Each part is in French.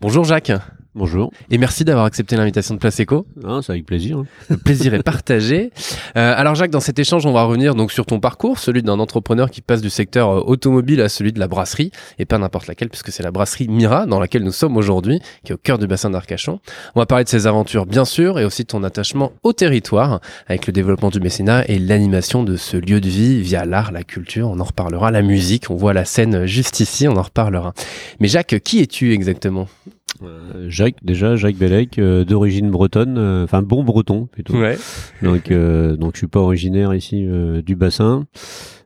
Bonjour Jacques. Bonjour. Et merci d'avoir accepté l'invitation de Place Eco. Ah, c'est avec plaisir. Le plaisir est partagé. Euh, alors Jacques, dans cet échange, on va revenir donc sur ton parcours, celui d'un entrepreneur qui passe du secteur euh, automobile à celui de la brasserie, et pas n'importe laquelle, puisque c'est la brasserie Mira dans laquelle nous sommes aujourd'hui, qui est au cœur du bassin d'Arcachon. On va parler de ses aventures, bien sûr, et aussi de ton attachement au territoire, avec le développement du mécénat et l'animation de ce lieu de vie via l'art, la culture. On en reparlera. La musique, on voit la scène juste ici, on en reparlera. Mais Jacques, qui es-tu exactement? Euh, Jacques, déjà, Jacques Bellec, euh, d'origine bretonne, euh, enfin bon breton plutôt. Ouais. Donc, donc je suis pas originaire ici du bassin.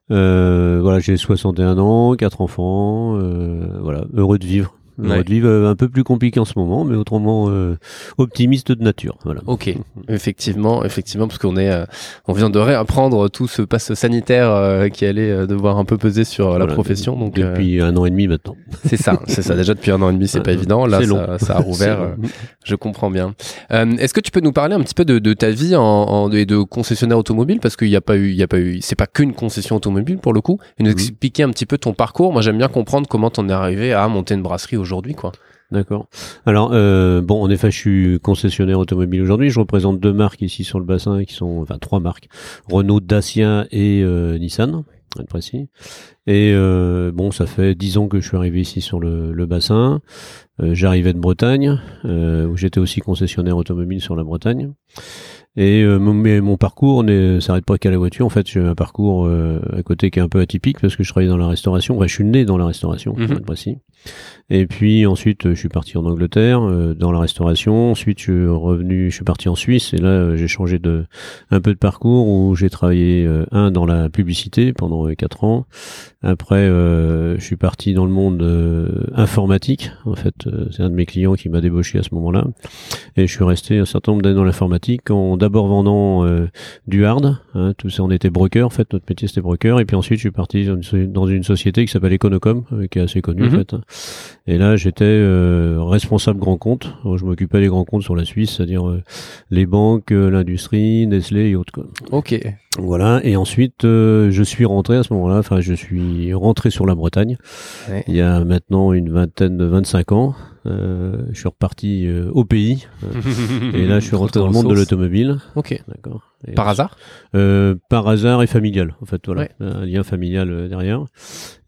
voilà, j'ai 61 ans, quatre enfants, voilà, heureux de vivre Ouais. de vivre un peu plus compliqué en ce moment, mais autrement euh, optimiste de nature. Voilà. Ok, effectivement, effectivement, parce qu'on est, euh, on vient de réapprendre tout ce passe sanitaire euh, qui allait devoir un peu peser sur la profession. Donc depuis un an et demi maintenant. C'est ça, c'est ça. Déjà depuis un an et demi, c'est pas évident. Là, ça, ça, a rouvert. je comprends bien. Est-ce que tu peux nous parler un petit peu de, de ta vie en, en, et de concessionnaire automobile, parce qu'il n'y a pas eu, il y a pas eu, c'est pas qu'une concession automobile pour le coup. Et nous expliquer un petit peu ton parcours. Moi, j'aime bien comprendre comment t'en es arrivé à monter une brasserie aujourd'hui, quoi. D'accord. Alors, euh, bon, en effet, je suis concessionnaire automobile aujourd'hui. Je représente deux marques ici sur le bassin, qui sont, enfin, trois marques Renault, Dacia et euh, Nissan, être précis. Et euh, bon, ça fait dix ans que je suis arrivé ici sur le, le bassin. Euh, j'arrivais de Bretagne, où j'étais aussi concessionnaire automobile sur la Bretagne. Et euh, mon, mon parcours ne s'arrête pas qu'à la voiture. En fait, j'ai un parcours euh, à côté qui est un peu atypique parce que je travaillais dans la restauration. Enfin, je suis né dans la restauration, pour mhm. être précis. Et puis ensuite, je suis parti en Angleterre euh, dans la restauration. Ensuite, je suis revenu, je suis parti en Suisse. Et là, j'ai changé de un peu de parcours où j'ai travaillé un dans la publicité pendant quatre ans. Après, je suis parti dans le monde informatique. En fait, c'est un de mes clients qui m'a débauché à ce moment-là. Et je suis resté un certain nombre d'années dans l'informatique en d'abord vendant euh, du hard. Hein, tout ça, on était broker en fait. Notre métier c'était broker. Et puis ensuite, je suis parti dans une, société qui s'appelle Econocom, euh, qui est assez connue en mhm. fait. Hein. Et là, j'étais euh, responsable grand compte. je m'occupais des grands comptes sur la Suisse, c'est-à-dire les banques, l'industrie, Nestlé et autres. Quoi. Ok. Voilà. Et ensuite, je suis rentré à ce moment-là. Enfin, je suis rentré sur la Bretagne. Il y a maintenant une vingtaine, de 25 ans. Euh, je suis reparti euh, au pays. et là, je suis rentré dans le monde de l'automobile. Ok. D'accord. par hasard euh, Par hasard et familial, en fait, voilà, un lien familial derrière.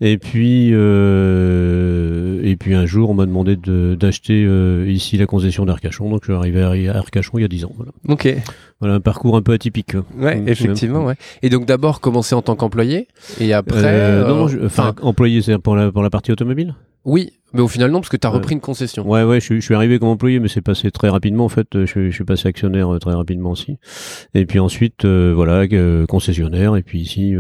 Et puis, et puis un jour, on m'a demandé d'acheter ici la concession d'Arcachon, donc je suis arrivé à Arcachon il y a 10 ans. Voilà. Ok. Voilà un parcours un peu atypique. Ouais, effectivement, ouais. Et donc d'abord commencer en tant qu'employé, et après. non, enfin, employé, c'est pour la pour la partie automobile? Oui, mais au final, non, parce que tu as repris une concession. Ouais, ouais, je, je, suis arrivé comme employé, mais c'est passé très rapidement. En fait, je, je suis passé actionnaire euh, très rapidement aussi. Et puis ensuite, euh, voilà, euh, concessionnaire. Et puis ici,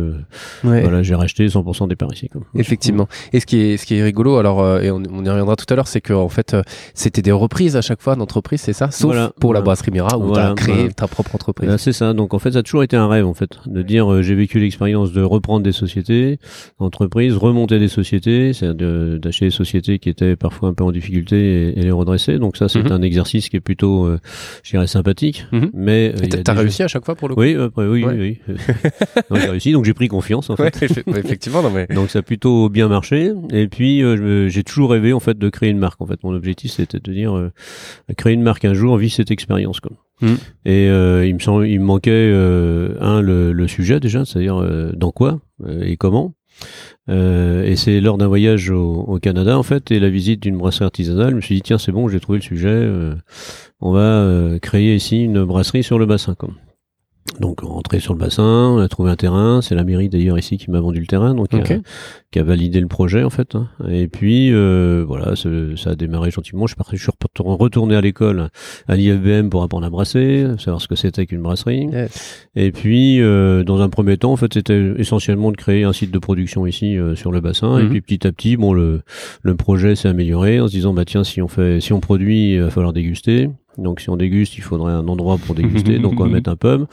voilà, j'ai racheté 100% des parts ici. Quoi. Effectivement. Et ce qui est, ce qui est rigolo, alors, et on, on, y reviendra tout à l'heure, c'est que en fait, c'était des reprises à chaque fois d'entreprise, c'est ça? Sauf pour la brasserie Mira, où tu as créé ta propre entreprise. c'est ça. Donc en fait, ça a toujours été un rêve, en fait, de dire, j'ai vécu l'expérience de reprendre des sociétés, entreprises, remonter des sociétés, c'est-à-dire d'acheter des sociétés qui étaient parfois un peu en difficulté et, les redresser. Donc ça, c'est mhm. un exercice qui est plutôt, euh, je dirais, sympathique. Mhm. Mais euh, t'as réussi à chaque fois pour le coup. Oui, après, oui, oui, oui. j'ai réussi, donc j'ai pris confiance en fait. effectivement, non mais. donc ça a plutôt bien marché. Et puis euh, j'ai toujours rêvé en fait de créer une marque. En fait, mon objectif c'était de dire euh, créer une marque un jour, vivre cette expérience. Quoi. Mhm. Et euh, il me semble, il me manquait euh, un le, le, sujet déjà, c'est-à-dire dans quoi et comment. Euh, et c'est lors d'un voyage au, Canada, en fait, et la visite d'une brasserie artisanale, je me suis dit, tiens, c'est bon, j'ai trouvé le sujet, euh, on va euh, créer ici une brasserie sur le bassin. Quoi. Donc rentré sur le bassin, on a trouvé un terrain, c'est la mairie d'ailleurs ici qui m'a vendu le terrain, donc qui, a, validé le projet en fait. Hein. Et puis euh, voilà, ça a démarré gentiment. Je suis, parti, je suis retourné à l'école à l'IFBM pour apprendre à brasser, savoir ce que c'était qu'une brasserie. Et puis euh, dans un premier temps, en fait, c'était essentiellement de créer un site de production ici euh, sur le bassin. Et mhm. puis petit à petit, bon le le projet s'est amélioré en se disant bah tiens si on fait si on produit, il va falloir déguster. Donc si on déguste, il faudrait un endroit pour déguster. donc on va mettre un pub.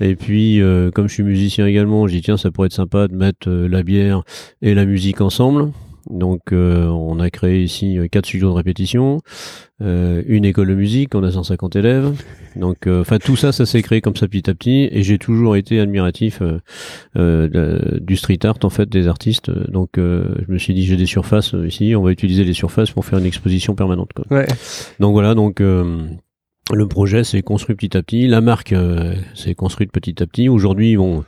Et puis euh, comme je suis musicien également, je dis tiens ça pourrait être sympa de mettre euh, la bière et la musique ensemble. Donc euh, on a créé ici euh, quatre studios de répétition, euh, une école de musique, on a 150 élèves. Donc enfin tout ça, ça s'est créé comme ça petit à petit. Et j'ai toujours été admiratif du street art en fait des artistes. Donc je me suis dit j'ai des surfaces ici, on va utiliser les surfaces pour faire une exposition permanente. Quoi. Ouais. Donc voilà donc le projet s'est construit petit à petit, la marque euh, s'est construite petit à petit. Aujourd'hui, on,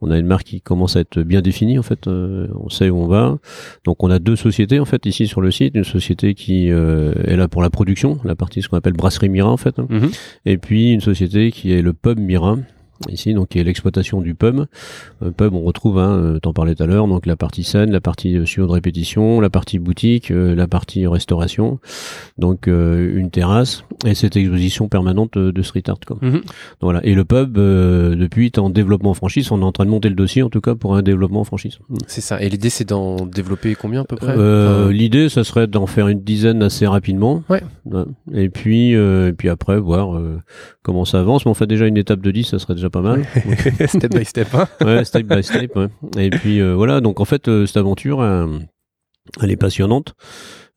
on a une marque qui commence à être bien définie en fait. Euh, on sait où on va. Donc, on a deux sociétés en fait ici sur le site. Une société qui euh, est là pour la production, la partie ce qu'on appelle brasserie Mira en fait, Mhm. et puis une société qui est le pub Mira ici donc qui est l'exploitation du pub. Euh, pub on retrouve hein, euh, t'en parlais tout à l'heure donc la partie scène la partie euh, studio de répétition la partie boutique la partie restauration. Donc une terrasse et cette exposition permanente de street art quoi. Mhm. voilà. Et le pub depuis est en développement franchise. On est en train de monter le dossier en tout cas pour un développement franchise. C'est ça. Et l'idée, c'est d'en développer combien à peu près? Euh, Enfin, l'idée ça serait d'en faire une dizaine assez rapidement. Ouais. et puis euh, et puis après voir euh, comment ça avance. Mais on fait déjà une étape de 10 ça serait déjà pas mal step by step. hein. ouais, step by step. Ouais. Et puis euh, voilà, donc en fait, euh, cette aventure, euh, elle est passionnante.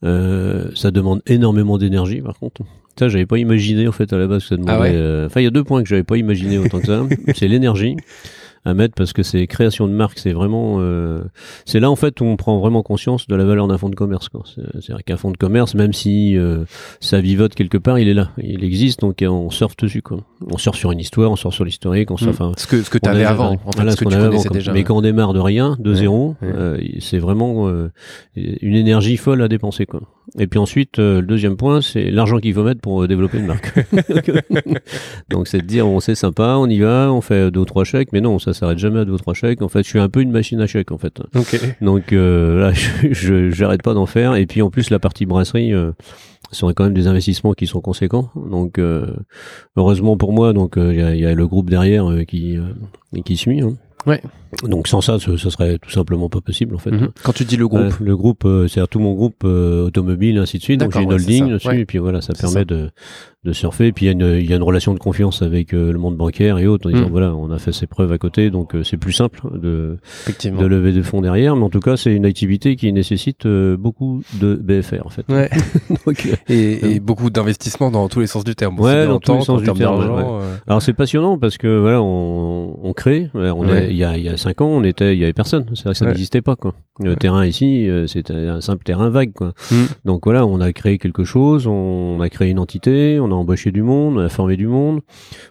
Ça demande énormément d'énergie, par contre. Ça, j'avais pas imaginé en fait à la base que ça demandait. Ah euh, Enfin, il y a deux points que j'avais pas imaginé autant que ça. c'est l'énergie à mettre parce que c'est création de marque, c'est vraiment, euh, c'est là en fait où on prend vraiment conscience de la valeur d'un fonds de commerce. quoi. C'est- C'est-à-dire qu'un fonds de commerce, même si euh, ça vivote quelque part, il est là, il existe, donc euh, on surfe dessus. Quoi. On surfe sur une histoire, on surfe sur l'historique, on surfe. enfin, Ce que, ce que tu avais avant, en fait, voilà, ce que qu'on tu avait avant, déjà. Mais quand on démarre de rien, de Ouais, zéro, ouais. euh, c'est vraiment euh, une énergie folle à dépenser. Quoi. Et puis ensuite, euh, le deuxième point, c'est l'argent qu'il faut mettre pour développer une marque. Donc c'est de dire, on c'est sympa, on y va, on fait deux ou trois chèques, mais non, ça s'arrête jamais à deux ou trois chèques. En fait, je suis un peu une machine à chèques, en fait. Donc euh, là, je j'arrête pas d'en faire. Et puis en plus, la partie brasserie, euh, ce sont quand même des investissements qui sont conséquents. Donc euh, heureusement pour moi, donc euh, il y, a, il y a le groupe derrière euh, qui euh, qui suit. hein. Ouais. Donc sans ça, ce, ce serait tout simplement pas possible en fait. Mhm. Quand tu dis le groupe, le groupe, euh, c'est-à-dire tout mon groupe euh, automobile, ainsi de suite. Donc j'ai une ouais, c'est holding ça. dessus, Ouais. et puis voilà, ça C'est permet ça. de, de surfer. Et puis il y, a une- il y a une relation de confiance avec euh, le monde bancaire et autres, en disant Mm. voilà, on a fait ses preuves à côté, donc euh, c'est plus simple de, de lever des fonds derrière. Mais en tout cas, c'est une activité qui nécessite euh, beaucoup de BFR en fait. Ouais. Donc, Et, et beaucoup d'investissement dans tous les sens du terme. Ouais, dans tous les sens du terme. Alors c'est passionnant parce que voilà, on, on crée. On il y a y a cinq ans, on était, il y avait personne. C'est vrai que ça n'existait pas quoi. Le terrain ici, c'était un simple terrain vague quoi. Mm. Donc voilà, on a créé quelque chose, on a créé une entité, on a embauché du monde, on a formé du monde,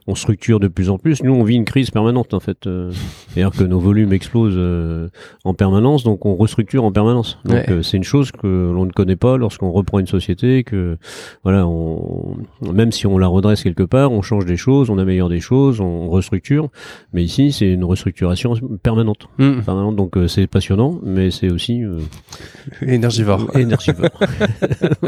on structure de plus en plus. Nous, on vit une crise permanente en fait. Euh, C'est-à-dire que nos volumes explosent euh, en permanence, donc on restructure en permanence. Donc Ouais. euh, c'est une chose que l'on ne connaît pas lorsqu'on reprend une société, que voilà, on, même si on la redresse quelque part, on change des choses, on améliore des choses, on restructure. Mais ici, c'est une restructuration permanente. Mm. permanente. Donc euh, c'est passionnant, mais c'est aussi euh, Énergivore. énergivore.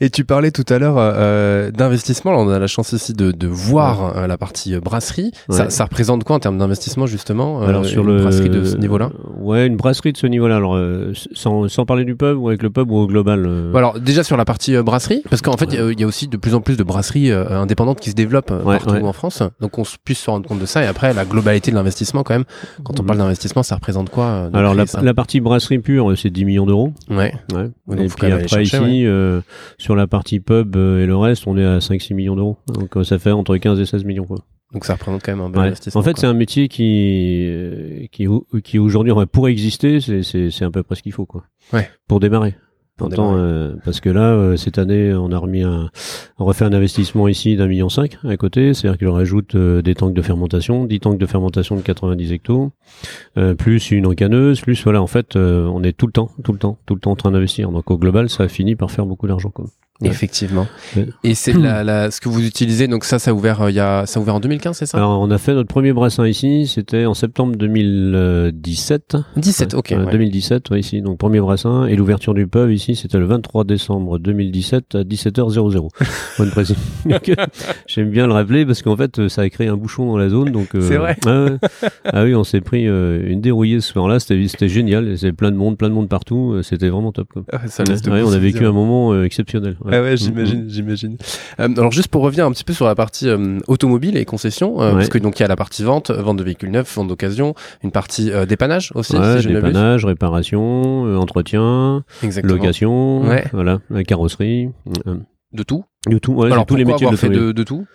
Et tu parlais tout à l'heure euh, d'investissement. On a la chance ici de, de voir euh, la partie euh, brasserie. Ça, Ouais. ça représente quoi en termes d'investissement justement euh, Alors sur une le brasserie de ce niveau-là? Ouais, une brasserie de ce niveau-là. Alors euh, sans, sans parler du pub ou avec le pub ou au global. Alors déjà sur la partie brasserie, parce qu'en fait il y a- il y, a aussi de plus en plus de brasseries indépendantes qui se développent partout en France, donc on puisse se rendre compte de ça. Et après la globalité de l'investissement quand même, quand on Mhm. parle d'investissement, ça représente quoi Alors la, partie brasserie pure, c'est 10 millions d'euros. Ouais. Et puis après chercher, ici, sur la partie pub et le reste, on est à 5-6 millions d'euros. Donc euh, ça fait entre 15 et 16 millions. Quoi. Donc ça représente quand même un bel Ouais. investissement. En fait, c'est un métier qui, euh, qui, qui aujourd'hui, pour exister, c'est, c'est, c'est à peu près ce qu'il faut. Quoi. Ouais. Pour démarrer. Pour T'entends, démarrer. euh, parce que là, euh, cette année, on a remis un, on refait un investissement ici d'un million cinq à côté, c'est-à-dire qu'il rajoute euh, des tanks de fermentation, 10 tanks de fermentation de 90 hectos, plus une encaneuse, plus voilà, en fait, on est tout le temps, tout le temps, tout le temps en train d'investir. Donc au global, ça finit par faire beaucoup d'argent. Effectivement. Ouais. Et c'est la, la, ce que vous utilisez, donc ça, ça a ouvert, euh, il y a, ça a ouvert en 2015, c'est ça? Alors, on a fait notre premier brassin ici, c'était en septembre 2017. 17, ok. Euh, ouais. 2017, ouais, ici. Donc premier brassin et l'ouverture du pub ici c'était le 23 décembre 2017 à 17h00. Bonne précis. J'aime bien le rappeler parce qu'en fait, ça a créé un bouchon dans la zone. Donc, C'est vrai. ah oui, on s'est pris une dérouillée ce soir-là. C'était génial. Il y avait plein de monde, plein de monde partout. C'était vraiment top. Quoi. ça on a vécu un moment exceptionnel. Ah ouais, j'imagine, j'imagine. alors juste pour revenir un petit peu sur la partie automobile et concession, parce que donc il y a la partie vente, vente de véhicules neufs, vente d'occasion, une partie dépannage aussi. si dépannage, réparation, euh, entretien, location, voilà, la carrosserie. Euh, de tout De tout, ouais, Alors, tous les métiers fait de, de, tout?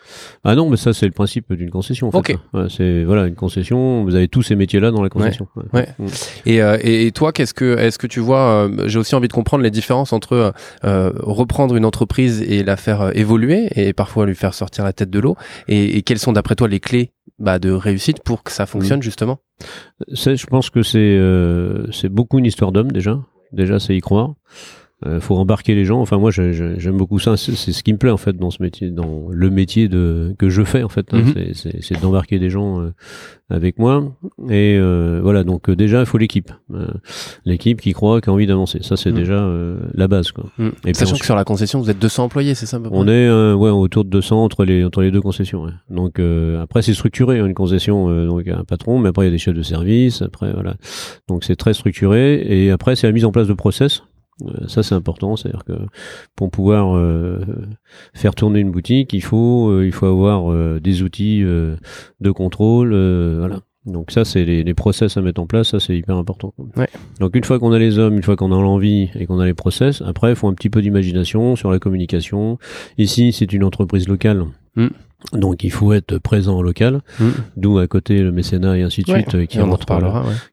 Ah non, mais ça c'est le principe d'une concession. En fait. c'est voilà une concession. Vous avez tous ces métiers-là dans la concession. Ouais. Mm. Et, euh, et, toi, qu'est-ce que est-ce que tu vois J'ai aussi envie de comprendre les différences entre reprendre une entreprise et la faire évoluer et parfois lui faire sortir la tête de l'eau. Et, et, quelles sont d'après toi les clés bah, de réussite pour que ça fonctionne mm. justement Je pense que c'est euh, c'est beaucoup une histoire d'homme déjà. Déjà, c'est y croire. Euh, faut embarquer les gens. Enfin, moi, j'aime beaucoup ça. C'est ce qui me plaît en fait dans ce métier, dans le métier de que je fais en fait. Hein. Mhm. C'est d'embarquer des gens euh, avec moi. Et euh, voilà. Donc euh, déjà, il faut l'équipe, l'équipe qui croit, qui a envie d'avancer. Ça, c'est mhm. déjà la base. Quoi. Mhm. Et Sachant que sur la concession, vous êtes 200 employés, c'est ça On est ouais autour de 200 entre les entre les deux concessions. Ouais. Donc après, c'est structuré hein, une concession. donc un patron, mais après il y a des chefs de service. Après voilà. Donc c'est très structuré. Et après, c'est la mise en place de process euh, ça c'est important, c'est-à-dire que pour pouvoir euh, faire tourner une boutique, il faut euh, il faut avoir des outils de contrôle, voilà. Donc ça c'est les, les, process à mettre en place, ça c'est hyper important. Ouais. Donc une fois qu'on a les hommes, une fois qu'on a l'envie et qu'on a les process, après il faut un petit peu d'imagination sur la communication. Ici c'est une entreprise locale. Mm. Donc il faut être présent en local, mm. d'où à côté le mécénat et ainsi de suite qui, rentre,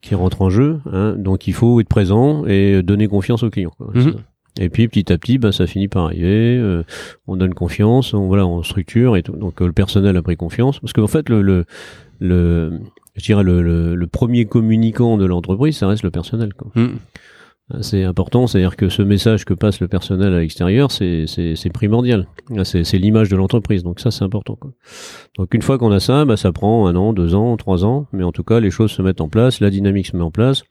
qui rentre en jeu. Hein. Donc il faut être présent et donner confiance aux clients. Mm-hmm. Et puis petit à petit, bah, ça finit par arriver. Euh, on donne confiance, on voilà, on structure et tout. Donc euh, le personnel a pris confiance parce qu'en fait le, le, le je dirais le, le, premier communicant de l'entreprise, ça reste le personnel. Quoi. Mm. C'est important, c'est-à-dire que ce message que passe le personnel à l'extérieur, c'est primordial. C'est l'image de l'entreprise, donc ça c'est important. Quoi. Donc une fois qu'on a ça, bah, ça prend un an, deux ans, trois ans, mais en tout cas les choses se mettent en place, la dynamique se met en place.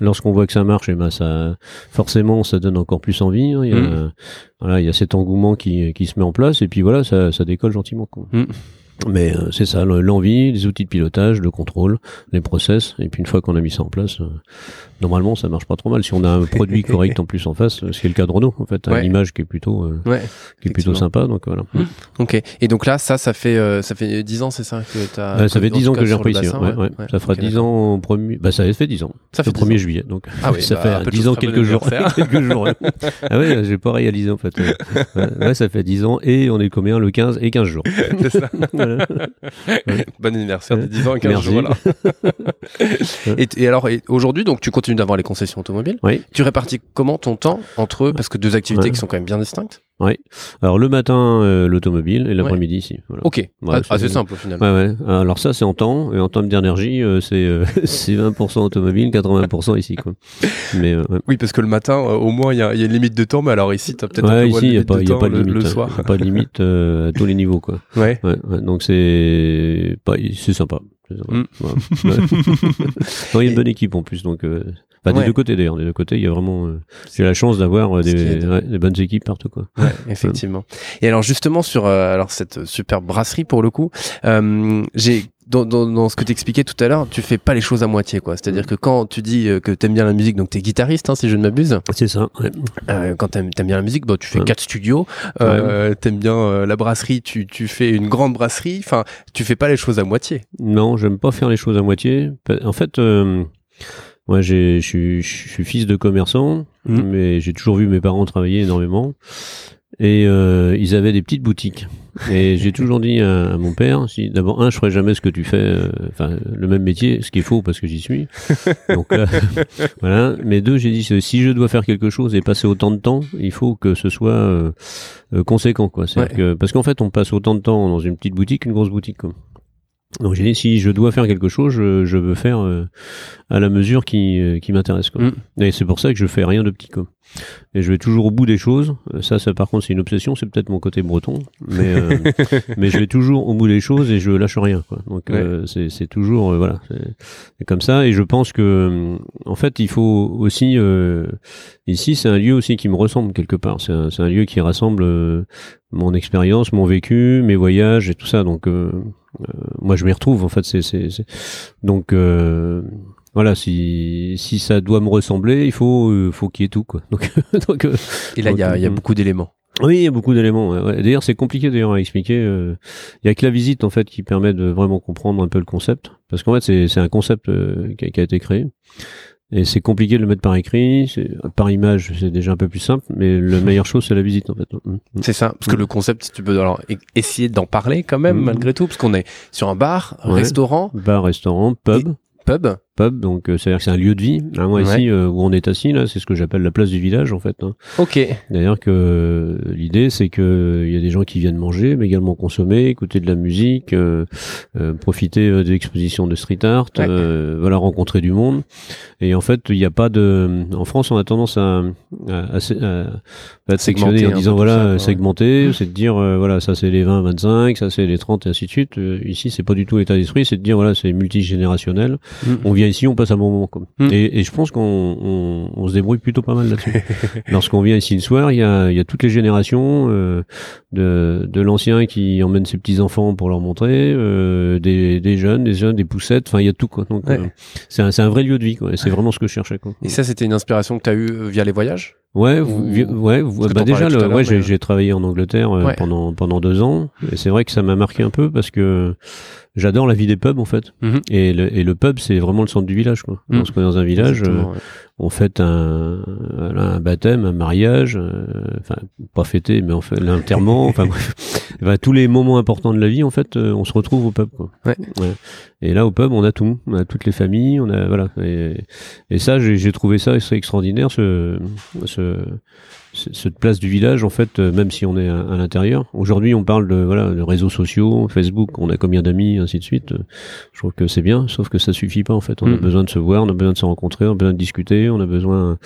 Lorsqu'on voit que ça marche, et eh ben ça, forcément, ça donne encore plus envie. Hein. Il, y a, mmh. voilà, il y a cet engouement qui, qui se met en place, et puis voilà, ça, ça décolle gentiment. Quoi. Mmh. Mais euh, c'est ça, l'envie, les outils de pilotage, de contrôle, les process, et puis une fois qu'on a mis ça en place, euh, normalement ça marche pas trop mal. Si on a un produit correct en plus en face, ce qui est le cas de Renault en fait, une image qui est plutôt, euh, qui est plutôt sympa, donc voilà. Mmh. Ok. Et donc là, ça, ça fait, ça fait 10 ans, c'est ça que as, Ça fait 10 ans que j'ai repris ici. Ouais, Ça fera 10 ans au premier, bah ça fait 10 ans. Ça fait le 1er juillet, donc ah oui, ça bah, fait 10 ans quelques jours, quelques jours. ah ouais, j'ai pas réalisé en fait. Ouais, ça fait 10 ans et on est combien le 15 et 15 jours. c'est ça. bon anniversaire des 10 ans et 15 jours. et, alors, aujourd'hui, donc, tu continues d'avoir les concessions automobiles. Oui. Tu répartis comment ton temps entre eux? Parce que deux activités qui sont quand même bien distinctes. Oui. Alors le matin euh, l'automobile et l'après-midi ici. Voilà. Ok. Ah, ah, c'est simple au final. Ouais, ouais. Alors ça c'est en temps et en termes d'énergie euh, c'est euh, c'est 20% automobile, 80% ici quoi. Mais oui parce que le matin au moins il y a, y a, une limite de temps mais alors ici t'as peut-être ouais, un peu ici il y a pas, y a pas de limite, le, soir. Y a pas de limite à tous les niveaux quoi. Ouais. ouais, Donc c'est pas c'est sympa. Mm. Ouais. il y a une bonne équipe en plus donc des deux côtés d'ailleurs, des deux côtés, il y a vraiment, euh, j'ai la chance d'avoir euh, des, des, bonnes équipes partout quoi. Ouais, effectivement. Et alors justement sur euh, alors cette superbe brasserie pour le coup, j'ai dans, dans, dans, ce que t'expliquais tout à l'heure, tu fais pas les choses à moitié, quoi. C'est-à-dire que quand tu dis que t'aimes bien la musique, donc t'es guitariste, hein, si je ne m'abuse. C'est ça. Ouais. Euh, quand t'aimes aimes bien la musique, bon, tu fais quatre studios. Euh, T'aimes bien la brasserie, tu, tu fais une grande brasserie. Enfin, tu fais pas les choses à moitié. Non, j'aime pas faire les choses à moitié. En fait, moi, je suis fils de commerçant, mmh. mais j'ai toujours vu mes parents travailler énormément. Et euh, ils avaient des petites boutiques. Et j'ai toujours dit à, mon père, si d'abord un, je ferai jamais ce que tu fais, euh, enfin le même métier, ce qui est faux parce que j'y suis. Donc là, voilà. Mais deux, j'ai dit si je dois faire quelque chose et passer autant de temps, il faut que ce soit euh, conséquent, quoi. Que, parce qu'en fait, on passe autant de temps dans une petite boutique qu'une grosse boutique. Quoi. Donc j'ai dit si je dois faire quelque chose, je, je veux faire euh, à la mesure qui, euh, qui m'intéresse. quoi. Mm. Et c'est pour ça que je fais rien de petit. Quoi. Et je vais toujours au bout des choses. Ça, ça par contre, c'est une obsession. C'est peut-être mon côté breton, mais euh, mais je vais toujours au bout des choses et je lâche rien. Quoi. Donc euh, c'est c'est toujours euh, voilà, c'est c'est comme ça. Et je pense que euh, en fait, il faut aussi euh, ici, c'est un lieu aussi qui me ressemble quelque part. C'est un, c'est un lieu qui rassemble euh, mon expérience, mon vécu, mes voyages et tout ça. Donc euh, moi, je m'y retrouve. En fait, c'est donc. euh, voilà, si, si ça doit me ressembler, il faut, euh, faut qu'il y ait tout, quoi. Donc, donc, euh, Et là, il y a, y a beaucoup d'éléments. oui, il y a beaucoup d'éléments. ouais. D'ailleurs, c'est compliqué d'ailleurs à expliquer. euh, Il y a que la visite en fait qui permet de vraiment comprendre un peu le concept, parce qu'en fait, c'est c'est un concept euh, qui, a, qui a été créé. Et c'est compliqué de le mettre par écrit, c'est- par image, c'est déjà un peu plus simple, mais la meilleure chose, c'est la visite en fait. Mm, mm. C'est ça. Parce que Mm. le concept, si tu peux alors e- essayer d'en parler quand même, malgré tout, parce qu'on est sur un bar, Ouais. restaurant, Bar, restaurant, pub. pub. Pub, donc euh, c'est-à-dire que c'est un lieu de vie. Hein, moi Ouais. ici euh, où on est assis là, c'est ce que j'appelle la place du village en fait. hein. Ok. D'ailleurs que euh, l'idée c'est que il y a des gens qui viennent manger, mais également consommer, écouter de la musique, profiter des expositions de street art, Ouais. voilà rencontrer du monde. Et en fait, il n'y a pas de. En France, on a tendance à, à, à, sectionner en peu disant voilà ça, ouais. segmenter, c'est de dire voilà ça c'est les 20, 25, ça c'est les 30 et ainsi de suite. Ici, c'est pas du tout l'état d'esprit, c'est de dire voilà c'est multigénérationnel. Mm. On vient ici, on passe un bon moment. Quoi. Mm. Et, et je pense qu'on on, on se débrouille plutôt pas mal là-dessus. Lorsqu'on vient ici le soir, il y a, il y a toutes les générations euh, de, de l'ancien qui emmène ses petits enfants pour leur montrer, euh, des, des jeunes, des jeunes, des poussettes. Enfin, il y a tout quoi. Donc Ouais. euh, c'est un, vrai lieu de vie. Quoi. Et c'est vraiment ce que je cherchais. Quoi. Et ça, c'était une inspiration que tu as eue via les voyages? Ouais, vous- ouais, vous- bah déjà, le, ouais, j'ai mais- j'ai travaillé en Angleterre euh, Ouais. pendant pendant deux ans, et c'est vrai que ça m'a marqué un peu parce que j'adore la vie des pubs en fait, Mhm. et, le, et le pub c'est vraiment le centre du village quoi. Mhm. Lorsqu'on est dans un village, euh, ouais. On fête un, voilà, un baptême, un mariage, euh, enfin pas fêté, mais on fait l'enterrement, enfin bref, Enfin, tous les moments importants de la vie en fait, euh, on se retrouve au pub quoi. Ouais. Et là au pub, on a tout, on a toutes les familles, on a voilà, et, et ça j'ai trouvé ça c'est extraordinaire ce ce- cette place du village en fait euh, même si on est à, à l'intérieur. Aujourd'hui on parle de voilà de réseaux sociaux Facebook on a combien d'amis ainsi de suite. Euh, je trouve que c'est bien sauf que ça suffit pas en fait. On a Mm. besoin de se voir on a besoin de se rencontrer on a besoin de discuter on a besoin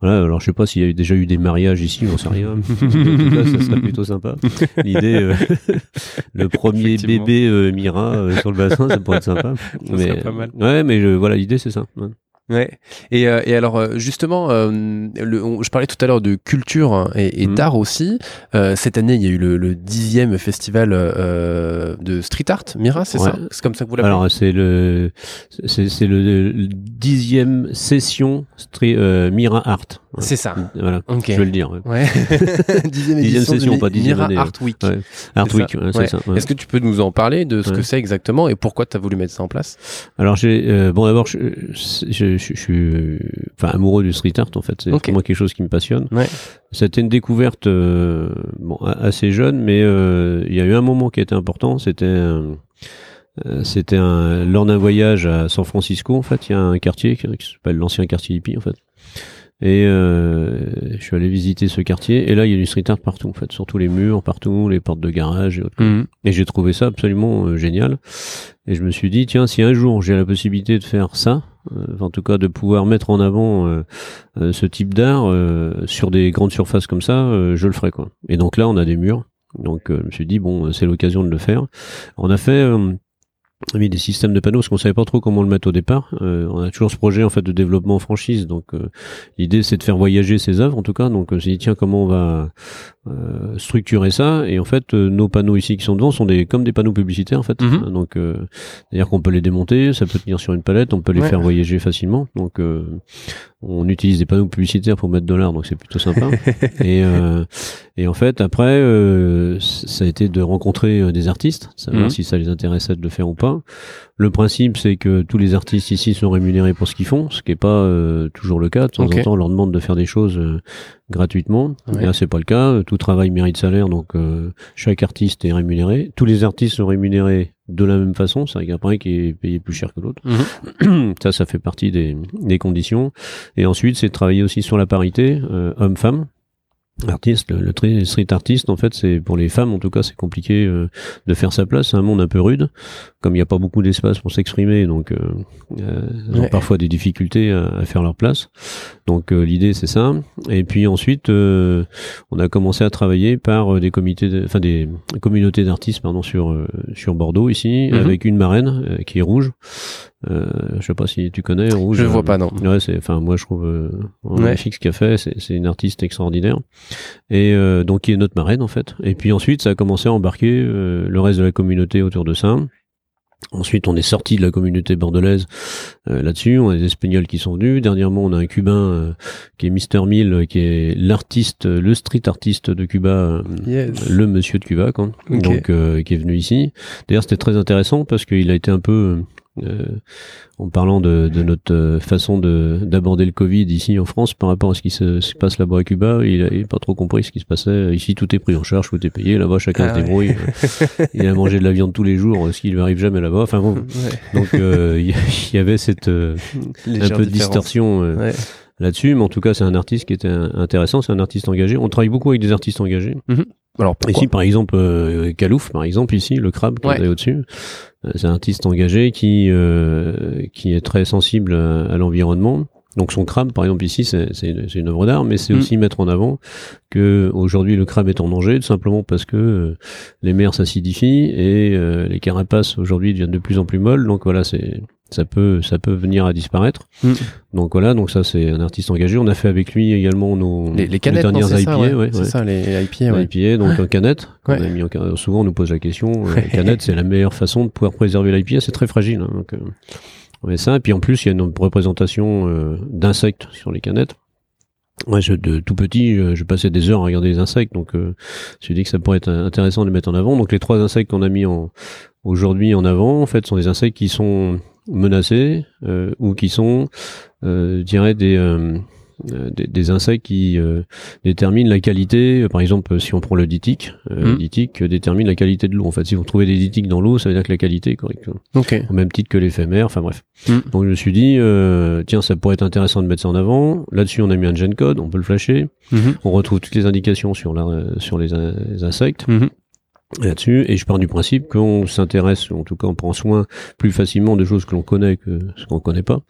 voilà. Alors je sais pas s'il y a déjà eu des mariages ici j'en sais rien. En tout cas ça serait plutôt sympa. L'idée euh, le premier bébé euh, Mira euh, sur le bassin ça pourrait être sympa. Ça serait pas mal. ouais mais je- voilà l'idée c'est ça. Ouais. Ouais. Et, euh, et alors euh, justement, euh, le, on- je parlais tout à l'heure de culture hein, et, et Mhm. d'art aussi. Euh, cette année, il y a eu le, le dixième festival euh, de street art, Mira, c'est Ouais. ça C'est comme ça que vous l'appelez? Alors c'est le c'est le, le dixième session stri- euh, Mira Art. C'est ça. Voilà, Ok. je vais le dire. ouais. Dixième Dixième session, pas dixième Mira année, Art Week. Art C'est Week, c'est ça. Est-ce que tu peux nous en parler de ce que c'est exactement et pourquoi tu as voulu mettre ça en place? Alors j'ai euh, bon d'abord je, je, je, je suis enfin amoureux du street art en fait. C'est Ok. vraiment quelque chose qui me passionne. Ouais. C'était une découverte euh, bon assez jeune, mais euh, il y a eu un moment qui a été important. C'était euh, c'était lors d'un voyage à San Francisco, en fait, il y a un quartier qui, qui s'appelle l'ancien quartier hippie, en fait. Et euh, je suis allé visiter ce quartier, et là, il y a du street art partout, en fait, sur tous les murs, partout, les portes de garage et autres. Mhm. Et j'ai trouvé ça absolument euh, génial. Et je me suis dit, tiens, si un jour j'ai la possibilité de faire ça, en tout cas de pouvoir mettre en avant euh, euh, ce type d'art euh, sur des grandes surfaces comme ça, euh, je le ferai quoi. Et donc là, on a des murs. Donc euh, je me suis dit, bon, c'est l'occasion de le faire. On a fait... euh, on mis des systèmes de panneaux parce qu'on savait pas trop comment le mettre au départ. Euh, on a toujours ce projet en fait de développement en franchise, donc euh, l'idée c'est de faire voyager ces œuvres en tout cas. Donc euh, j'ai dit tiens comment on va euh, structurer ça et en fait euh, nos panneaux ici qui sont devant sont des comme des panneaux publicitaires en fait. Mhm. Donc euh, c'est-à-dire qu'on peut les démonter, ça peut tenir sur une palette, on peut les Ouais. faire voyager facilement. Donc euh, on utilise des panneaux publicitaires pour mettre de l'art, donc c'est plutôt sympa. et, euh, et en fait après euh, ça a été de rencontrer des artistes, savoir Mhm. si ça les intéressait de le faire ou pas. Le principe c'est que tous les artistes ici sont rémunérés pour ce qu'ils font, ce qui est pas euh, toujours le cas. De temps en temps on leur demande de faire des choses euh, gratuitement. Ouais. Là c'est pas le cas. Tout travail mérite salaire, donc euh, chaque artiste est rémunéré. Tous les artistes sont rémunérés de la même façon, c'est qu'il y en a pas un qui est payé plus cher que l'autre. Mhm. ça, ça fait partie des, des conditions. Et ensuite, c'est de travailler aussi sur la parité euh, homme-femme. Artiste, le, le street artiste, en fait, c'est pour les femmes, en tout cas, c'est compliqué euh, de faire sa place. C'est un monde un peu rude, comme il n'y a pas beaucoup d'espace pour s'exprimer, donc euh, euh, elles ont parfois des difficultés à, à, faire leur place. Donc l'idée, c'est ça. Et puis ensuite, on a commencé à travailler par des comités, enfin des communautés d'artistes, pardon, sur sur Bordeaux ici, mhm. avec une marraine qui est rouge. Euh, je sais pas si tu connais Rouge. Je vois pas non. Ouais, c'est enfin moi je trouve euh, ce qu'elle fait, c'est une artiste extraordinaire et euh, donc qui est notre marraine en fait. Et puis ensuite ça a commencé à embarquer euh, le reste de la communauté autour de ça. Ensuite, on est sorti de la communauté bordelaise euh, là-dessus. On a des Espagnols qui sont venus. Dernièrement, on a un Cubain euh, qui est Mister Mill, qui est l'artiste, le street artiste de Cuba, le monsieur de Cuba, quoi. donc qui est venu ici. D'ailleurs, c'était très intéressant parce qu'il a été un peu euh, en parlant de, de notre euh, façon d'aborder le Covid ici en France par rapport à ce qui se, passe là-bas à Cuba, il n'a pas trop compris ce qui se passait. Ici, tout est pris en charge, tout est payé. Là-bas, chacun ah se débrouille. il a mangé de la viande tous les jours, ce qui lui arrive jamais là-bas. Enfin bon, donc euh, il y, avait cette un peu de distorsion. là-dessus, mais en tout cas, c'est un artiste qui était intéressant, c'est un artiste engagé. On travaille beaucoup avec des artistes engagés. Mm-hmm. Alors ici, par exemple, euh, Kalouf, par exemple, ici, le crabe qui est au-dessus, euh, c'est un artiste engagé qui euh, qui est très sensible à, l'environnement. Donc son crabe, par exemple ici, c'est une, une œuvre d'art, mais c'est mm. aussi mettre en avant que aujourd'hui le crabe est en danger, tout simplement parce que euh, les mers s'acidifient et les carapaces aujourd'hui deviennent de plus en plus molles. Donc voilà, c'est ça peut ça peut venir à disparaître. Mm. Donc voilà, donc ça c'est un artiste engagé. On a fait avec lui également nos les, les canettes, dernières IPA, ouais, c'est ça les IPA, ouais. IPA donc en canette. On a mis en, souvent on nous pose la question, euh, canette c'est la meilleure façon de pouvoir préserver l'IPA, c'est très fragile. Hein, donc euh, on met ça et puis en plus il y a une représentation euh, d'insectes sur les canettes. Moi, je, de tout petit, je, passais des heures à regarder les insectes, donc euh, je me dit que ça pourrait être intéressant de les mettre en avant. Donc les trois insectes qu'on a mis en aujourd'hui en avant, en fait, sont des insectes qui sont menacés euh, ou qui sont, euh, je dirais, des, euh, des, des, insectes qui déterminent la qualité. Par exemple, si on prend le ditique, le mmh. détermine la qualité de l'eau. En fait, si vous trouvez des ditiques dans l'eau, ça veut dire que la qualité est correcte. Okay. Au même titre que l'éphémère. Enfin bref. Mmh. Donc je me suis dit, tiens, ça pourrait être intéressant de mettre ça en avant. Là-dessus, on a mis un gen code, on peut le flasher. Mmh. On retrouve toutes les indications sur, la, sur les, insectes là-dessus. Et je pars du principe qu'on s'intéresse en tout cas on prend soin plus facilement de choses que l'on connaît que ce qu'on connaît pas.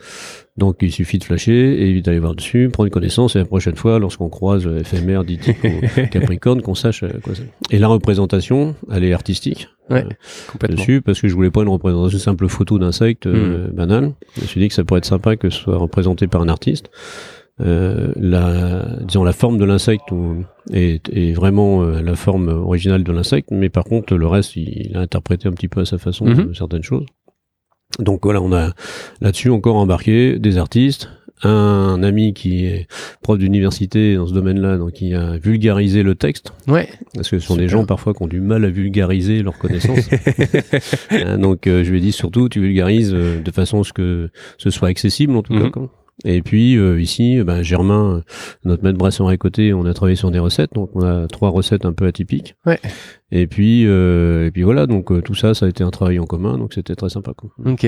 Donc il suffit de flasher et d'aller voir dessus prendre connaissance et la prochaine fois lorsqu'on croise éphémère dit capricorne qu'on sache euh, quoi c'est et la représentation elle est artistique ouais, euh, complètement. dessus parce que je voulais pas une représentation une simple photo d'insecte euh, hmm. banal je me suis dit que ça pourrait être sympa que ce soit représenté par un artiste euh, la, disons la forme de l'insecte est, est, vraiment euh, la forme originale de l'insecte, mais par contre le reste il, a interprété un petit peu à sa façon mhm. certaines choses. Donc voilà, on a là-dessus encore embarqué des artistes, un ami qui est prof d'université dans ce domaine-là, donc qui a vulgarisé le texte. Ouais. Parce que ce sont des gens parfois qui ont du mal à vulgariser leurs connaissances. Hein, donc euh, je lui ai dit surtout, tu vulgarises de façon à ce que ce soit accessible en tout mhm. cas. Et puis euh, ici, ben, Germain, notre maître brasserie à côté, on a travaillé sur des recettes, donc on a trois recettes un peu atypiques. Et puis, euh, et puis voilà, donc euh, tout ça, ça a été un travail en commun, donc c'était très sympa. Quoi. Ok.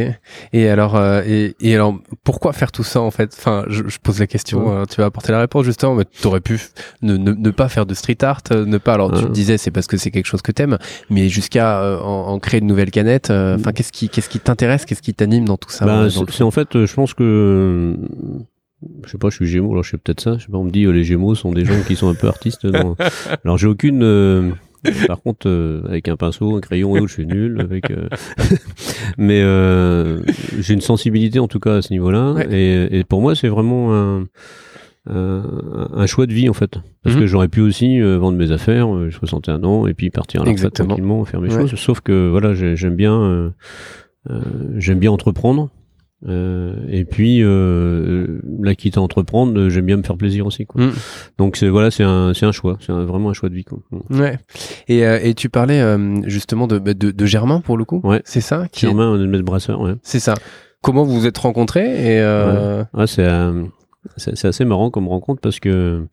Et alors, euh, et, et, alors, pourquoi faire tout ça en fait? Enfin, je, je, pose la question. tu vas apporter la réponse justement. Mais tu aurais pu ne, ne, ne, pas faire de street art, ne pas. Alors, tu disais, c'est parce que c'est quelque chose que t'aimes, mais jusqu'à en, en, créer de nouvelles canettes. Enfin, mm. qu'est-ce qui, qu'est-ce qui t'intéresse Qu'est-ce qui t'anime dans tout ça bah, C'est en fait, je pense que je sais pas, je suis Gémeaux, alors je sais peut-être ça. Je sais pas, on me dit les Gémeaux sont des gens qui sont un peu artistes. Alors j'ai aucune par contre, euh, avec un pinceau, un crayon et autres, je suis nul. Avec, euh, mais euh, j'ai une sensibilité en tout cas à ce niveau-là. Et, et, pour moi, c'est vraiment un, un, choix de vie en fait. Parce que mhm. j'aurais pu aussi vendre mes affaires, je 61 ans, et puis partir à la tranquillement, faire mes choses. Sauf que voilà, j'aime bien, j'aime bien entreprendre. Euh, et puis euh, la quitte à entreprendre, j'aime bien me faire plaisir aussi. Quoi. Mm. Donc c'est voilà, c'est un c'est un choix, c'est vraiment un choix de vie. Quoi. Mm. Ouais. Et, euh, et tu parlais euh, justement de, de, de Germain pour le coup. Ouais. C'est ça. Qui Germain, est... maître brasseur. Ouais. C'est ça. Comment vous vous êtes rencontrés et euh... ouais. c'est c'est assez marrant comme rencontre parce que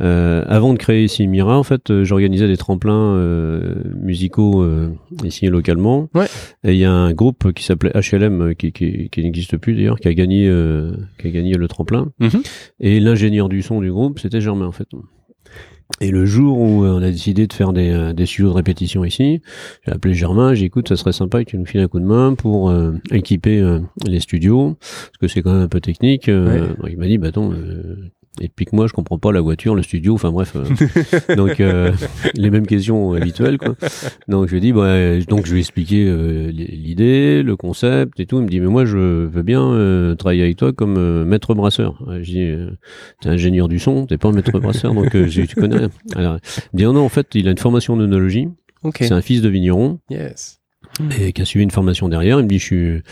euh, avant de créer ici Mira, en fait, euh, j'organisais des tremplins euh, musicaux euh, ici localement. Ouais. Et il y a un groupe qui s'appelait HLM euh, qui, qui, qui n'existe plus d'ailleurs, qui a gagné qui a gagné le tremplin. Mm-hmm. Et l'ingénieur du son du groupe, c'était Germain en fait. Et le jour où on a décidé de faire des, euh, des studios de répétition ici, j'ai appelé Germain, j'ai dit écoute, ça serait sympa que tu nous files un coup de main pour euh, équiper euh, les studios, parce que c'est quand même un peu technique. Euh, donc il m'a dit, bah attends, euh, et puis que moi je comprends pas la voiture, le studio, enfin bref. euh, donc euh, les mêmes questions habituelles quoi. Donc je lui ai dit, bah, donc je lui ai expliqué euh, l'idée, le concept et tout. Il me dit, mais moi je veux bien euh, travailler avec toi comme maître brasseur. Je dis, t'es ingénieur du son, t'es pas un maître brasseur, donc tu connais rien. Alors, il me dit, non, en fait, il a une formation en œnologie. Ok. C'est un fils de vigneron Yes. Et qui a suivi une formation derrière. Il me dit, je suis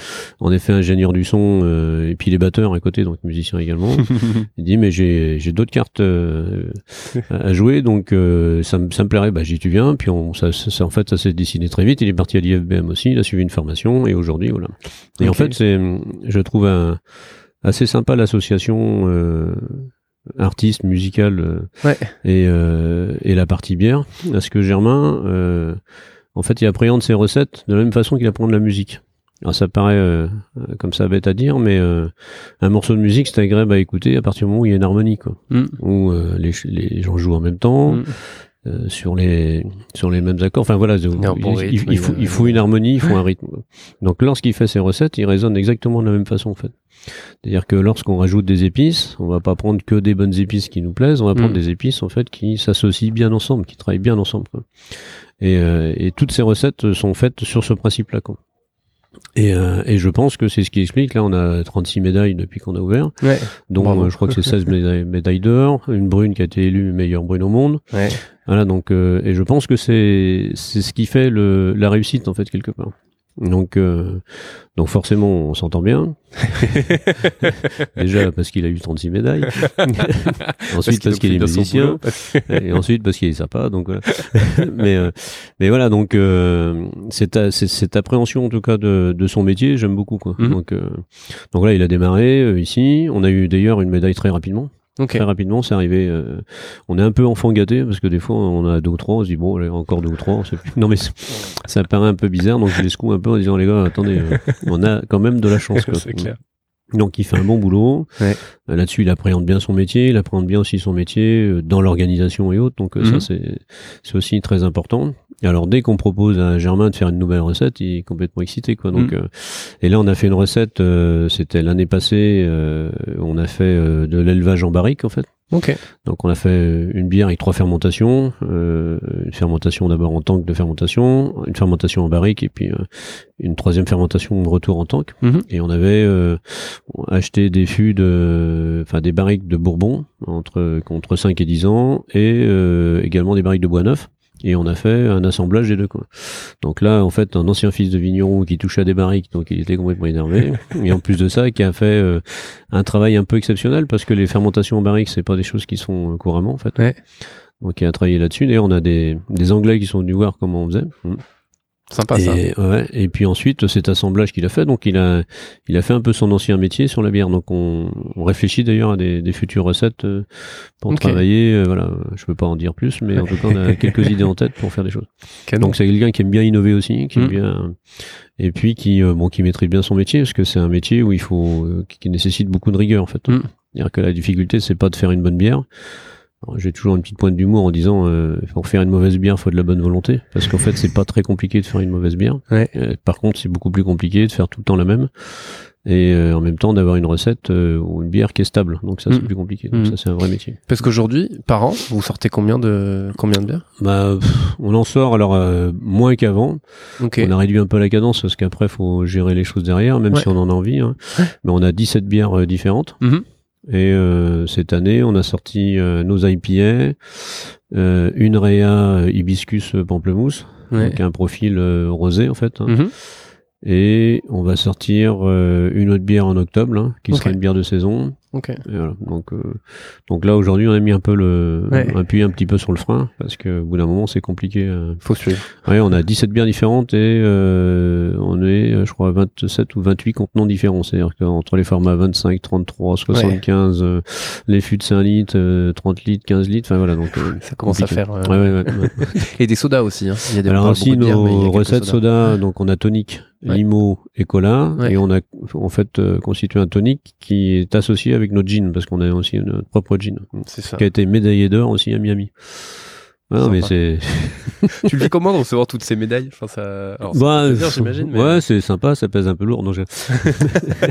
en effet ingénieur du son euh, et puis les batteurs à côté, donc musicien également. il dit, mais j'ai j'ai d'autres cartes euh, à jouer, donc euh, ça, me- ça me plairait. Bah, j'ai tu viens. Puis on, ça, ça- en fait, ça s'est dessiné très vite. Il est parti à l'IFBM aussi. Il a suivi une formation et aujourd'hui, voilà. Et en fait, c'est, je trouve un- assez sympa l'association. Euh, artiste musical euh, Ouais. et, euh, et la partie bière parce que Germain euh, en fait il appréhende ses recettes de la même façon qu'il apprend de la musique alors ça paraît euh, comme ça bête à dire mais euh, un morceau de musique c'est agréable à écouter à partir du moment où il y a une harmonie quoi Mm. où euh, les, les gens jouent en même temps Mm. Euh, sur les sur les mêmes accords enfin voilà il, il- rythme, il faut, il a- il faut une harmonie il faut un rythme donc lorsqu'il fait ses recettes il résonne exactement de la même façon en fait c'est-à-dire que lorsqu'on rajoute des épices, on va pas prendre que des bonnes épices qui nous plaisent, on va prendre Mm. des épices en fait qui s'associent bien ensemble, qui travaillent bien ensemble. quoi. Et, euh, et toutes ces recettes sont faites sur ce principe-là. quoi. Et, euh, et je pense que c'est ce qui explique. Là, on a 36 médailles depuis qu'on a ouvert, Ouais. dont Bravo. euh, je crois que c'est 16 médailles, médailles d'or, une brune qui a été élue meilleure brune au monde. Ouais. Voilà, donc euh, et je pense que c'est c'est ce qui fait le, la réussite en fait quelque part. Donc euh, donc forcément on s'entend bien. Déjà parce qu'il a eu 36 médailles. ensuite parce qu'il est musicien. et ensuite parce qu'il est sympa. Donc voilà. mais euh, mais voilà donc euh, cette, cette appréhension en tout cas de, de son métier j'aime beaucoup quoi. Mhm. Donc euh, donc là il a démarré euh, ici. On a eu d'ailleurs une médaille très rapidement. Ok. Très rapidement, c'est arrivé. euh, on est un peu enfant gâté parce que des fois on a deux ou trois, on se dit bon, allez, encore deux ou trois. on sait plus. Non mais ça paraît un peu bizarre, donc je les secoue un peu en disant les gars, attendez, euh, on a quand même de la chance. quoi. C'est clair. Donc il fait un bon boulot. Ouais. Euh, Là-dessus, il appréhende bien son métier, il appréhende bien aussi son métier euh, dans l'organisation et autres. Donc Mhm. ça c'est c'est aussi très important. Et alors dès qu'on propose à Germain de faire une nouvelle recette, il est complètement excité quoi. Donc Mhm. euh, et là on a fait une recette. euh, C'était l'année passée. euh, on a fait euh, de l'élevage en barrique en fait. Ok. Donc on a fait une bière avec trois fermentations, euh, une fermentation d'abord en tank de fermentation, une fermentation en barrique et puis euh, une troisième fermentation de retour en tank. Mhm. Et on avait euh, acheté des fûts de, enfin des barriques de Bourbon entre contre 5 et 10 ans et euh, également des barriques de bois neuf. Et on a fait un assemblage des deux quoi. Donc là, en fait, un ancien fils de vigneron qui touchait à des barriques, donc il était complètement énervé. et en plus de ça, qui a fait euh, un travail un peu exceptionnel parce que les fermentations en barrique, c'est pas des choses qui sont euh, couramment en fait. Ouais. Donc il a travaillé là-dessus. D'ailleurs, on a des, des Anglais qui sont venus voir comment on faisait. Sympa ça. Et, ouais, et puis ensuite, cet assemblage qu'il a fait, donc il a, il a fait un peu son ancien métier sur la bière. Donc on, on réfléchit d'ailleurs à des, des futures recettes euh, pour Ok. travailler. euh, voilà, je peux pas en dire plus, mais en tout cas, on a quelques idées en tête pour faire des choses. Canon. Donc c'est quelqu'un qui aime bien innover aussi, qui aime Mm. bien, et puis qui, euh, bon, qui maîtrise bien son métier, parce que c'est un métier où il faut, qui, nécessite beaucoup de rigueur en fait. Mm. C'est-à-dire que la difficulté, c'est pas de faire une bonne bière. J'ai toujours une petite pointe d'humour en disant euh, pour faire une mauvaise bière, faut de la bonne volonté, parce qu'en fait, c'est pas très compliqué de faire une mauvaise bière. Ouais. Euh, par contre, c'est beaucoup plus compliqué de faire tout le temps la même, et euh, en même temps d'avoir une recette euh, ou une bière qui est stable. Donc ça, c'est Mm. plus compliqué. Donc Mm. ça, c'est un vrai métier. Parce qu'aujourd'hui, par an, vous sortez combien de combien de bières? Bah, pff, on en sort alors moins qu'avant. On a réduit un peu la cadence parce qu'après, faut gérer les choses derrière, même Ouais. si on en a envie. hein. Mais on a 17 bières différentes. Mhm. Et euh, cette année, on a sorti euh, nos IPA, euh, une Réa euh, hibiscus pamplemousse, Ouais. donc un profil euh, rosé en fait. hein. Mhm. Et on va sortir euh, une autre bière en octobre, là, qui Ok. sera une bière de saison. Ok. Et voilà. Donc, euh, donc là aujourd'hui, on a mis un peu le, Ouais. a appuyé un petit peu sur le frein parce que au bout d'un moment, c'est compliqué. euh. Faut suivre. Ouais, on a 17 bières différentes et euh, on est, euh, je crois, à 27 ou 28 contenants différents. C'est-à-dire qu'entre les formats 25, 33, 75, euh, les fûts de 5 litres, euh, 30 litres, 15 litres, enfin voilà. Donc, euh, Ça commence à compliqué. faire. euh, Ouais, ouais, ouais, ouais. Et des sodas aussi. Hein. Il y a des Alors aussi nos recettes sodas. soda, donc on a tonique Ouais. limo et cola. Ouais. Et on a en fait euh, constitué un tonic qui est associé avec notre gin parce qu'on a aussi notre propre gin ça. qui a été médaillé d'or aussi à Miami. Ah, non, mais c'est tu le vis comment de recevoir toutes ces médailles? Enfin, ça... Alors, bah, j'imagine, mais ouais, c'est sympa, ça pèse un peu lourd. Non, je-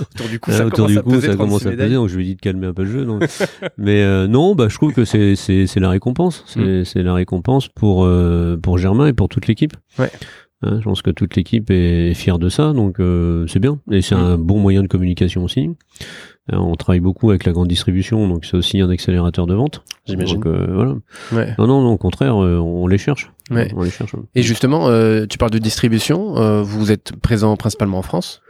autour du coup, Ah, ça autour commence du à coup, peser ça 36 commence à médailles. peser, donc je lui dit de calmer un peu le jeu. Mais euh, non, bah, je trouve que c'est c'est la récompense, c'est Mm. la récompense pour euh, pour Germain et pour toute l'équipe. Ouais. Hein, je pense que toute l'équipe est fière de ça, donc euh, c'est bien. Et c'est un bon moyen de communication aussi. Euh, on travaille beaucoup avec la grande distribution, donc c'est aussi un accélérateur de vente. J'imagine. Donc euh, voilà. Ouais. Non, non, non, au contraire, euh, on les cherche. Ouais. On les cherche. Et justement, euh, tu parles de distribution. euh, vous êtes présent principalement en France?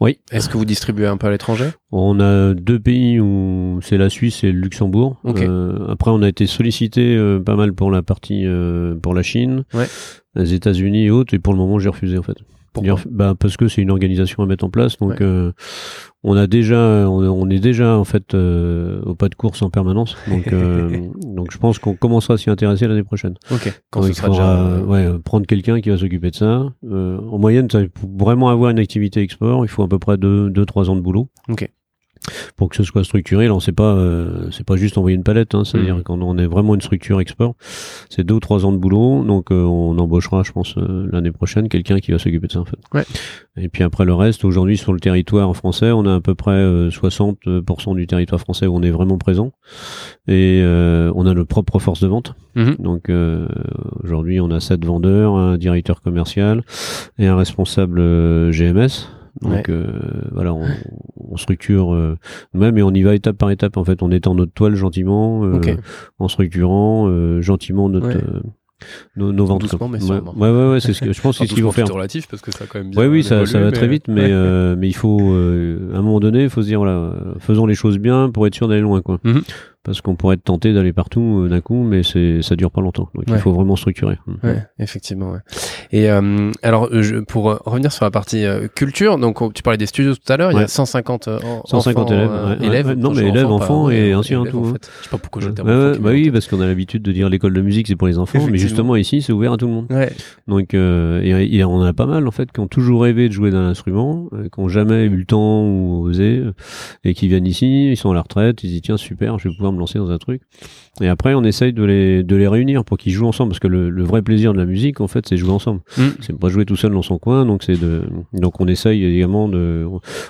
Oui. Est-ce que vous distribuez un peu à l'étranger? On a deux pays où c'est la Suisse et le Luxembourg. Euh, après, on a été sollicité euh, pas mal pour la partie euh, pour la Chine, Ouais. les États-Unis et autres. Et pour le moment, j'ai refusé en fait. Pourquoi Dire- bah, parce que c'est une organisation à mettre en place. Donc, Ouais. euh, on a déjà, on, on est déjà en fait euh, au pas de course en permanence. Donc, euh, donc, je pense qu'on commencera à s'y intéresser l'année prochaine. Ok. Quand Donc, ce il sera faudra, déjà. euh, ouais, prendre quelqu'un qui va s'occuper de ça. Euh, en moyenne, ça, pour vraiment avoir une activité export, il faut à peu près 2-3 deux, trois ans de boulot. Ok. Pour que ce soit structuré, là, sait pas, euh, c'est pas juste envoyer une palette, hein, c'est-à-dire Mhm. quand on est vraiment une structure export, c'est deux ou trois ans de boulot, donc euh, on embauchera, je pense, euh, l'année prochaine quelqu'un qui va s'occuper de ça en fait. Ouais. Et puis après le reste, aujourd'hui sur le territoire français, on a à peu près euh, 60% du territoire français où on est vraiment présent, et euh, on a nos propres forces de vente. Mhm. Donc euh, aujourd'hui, on a sept vendeurs, un directeur commercial et un responsable euh, GMS. Donc Ouais. euh, voilà, on, on structure euh, nous-mêmes et on y va étape par étape. En fait, on étend notre toile gentiment, euh, en structurant euh, gentiment notre Ouais. euh, nos, nos ventes. Doucement, mais ouais, sûrement. ouais, ouais, ouais, c'est ce que je pense Enfin, c'est ce qu'ils vont faire. c'est relatif parce que ça quand même bien Ouais, oui, ça, ça va très vite, mais euh, mais il faut euh, à un moment donné, il faut se dire voilà, faisons les choses bien pour être sûr d'aller loin, quoi. Mhm. Parce qu'on pourrait être tenté d'aller partout euh, d'un coup, mais c'est ça dure pas longtemps. Donc Ouais. il faut vraiment structurer. Ouais, effectivement. Ouais. Et euh, alors, euh, je, pour euh, revenir sur la partie euh, culture, donc on- tu parlais des studios tout à l'heure, il y a Ouais. 150, euh, en- 150 enfants, élèves, élèves. Non, mais élèves, pas, enfants et anciens, élèves, tout, en hein. fait. Je sais pas pourquoi je bah vient oui, en parce qu'on a l'habitude de dire l'école de musique c'est pour les enfants, mais justement ici c'est ouvert à tout le monde. Donc euh, et, et on en a pas mal en fait qui ont toujours rêvé de jouer d'un instrument, qui ont jamais eu le temps ou osé, et qui viennent ici, ils sont à la retraite, ils disent tiens super, je vais pouvoir me lancer dans un truc. Et après on essaye de les de les réunir pour qu'ils jouent ensemble, parce que le, le vrai plaisir de la musique en fait c'est jouer ensemble. Mm. C'est pas jouer tout seul dans son coin, donc c'est de donc on essaye également de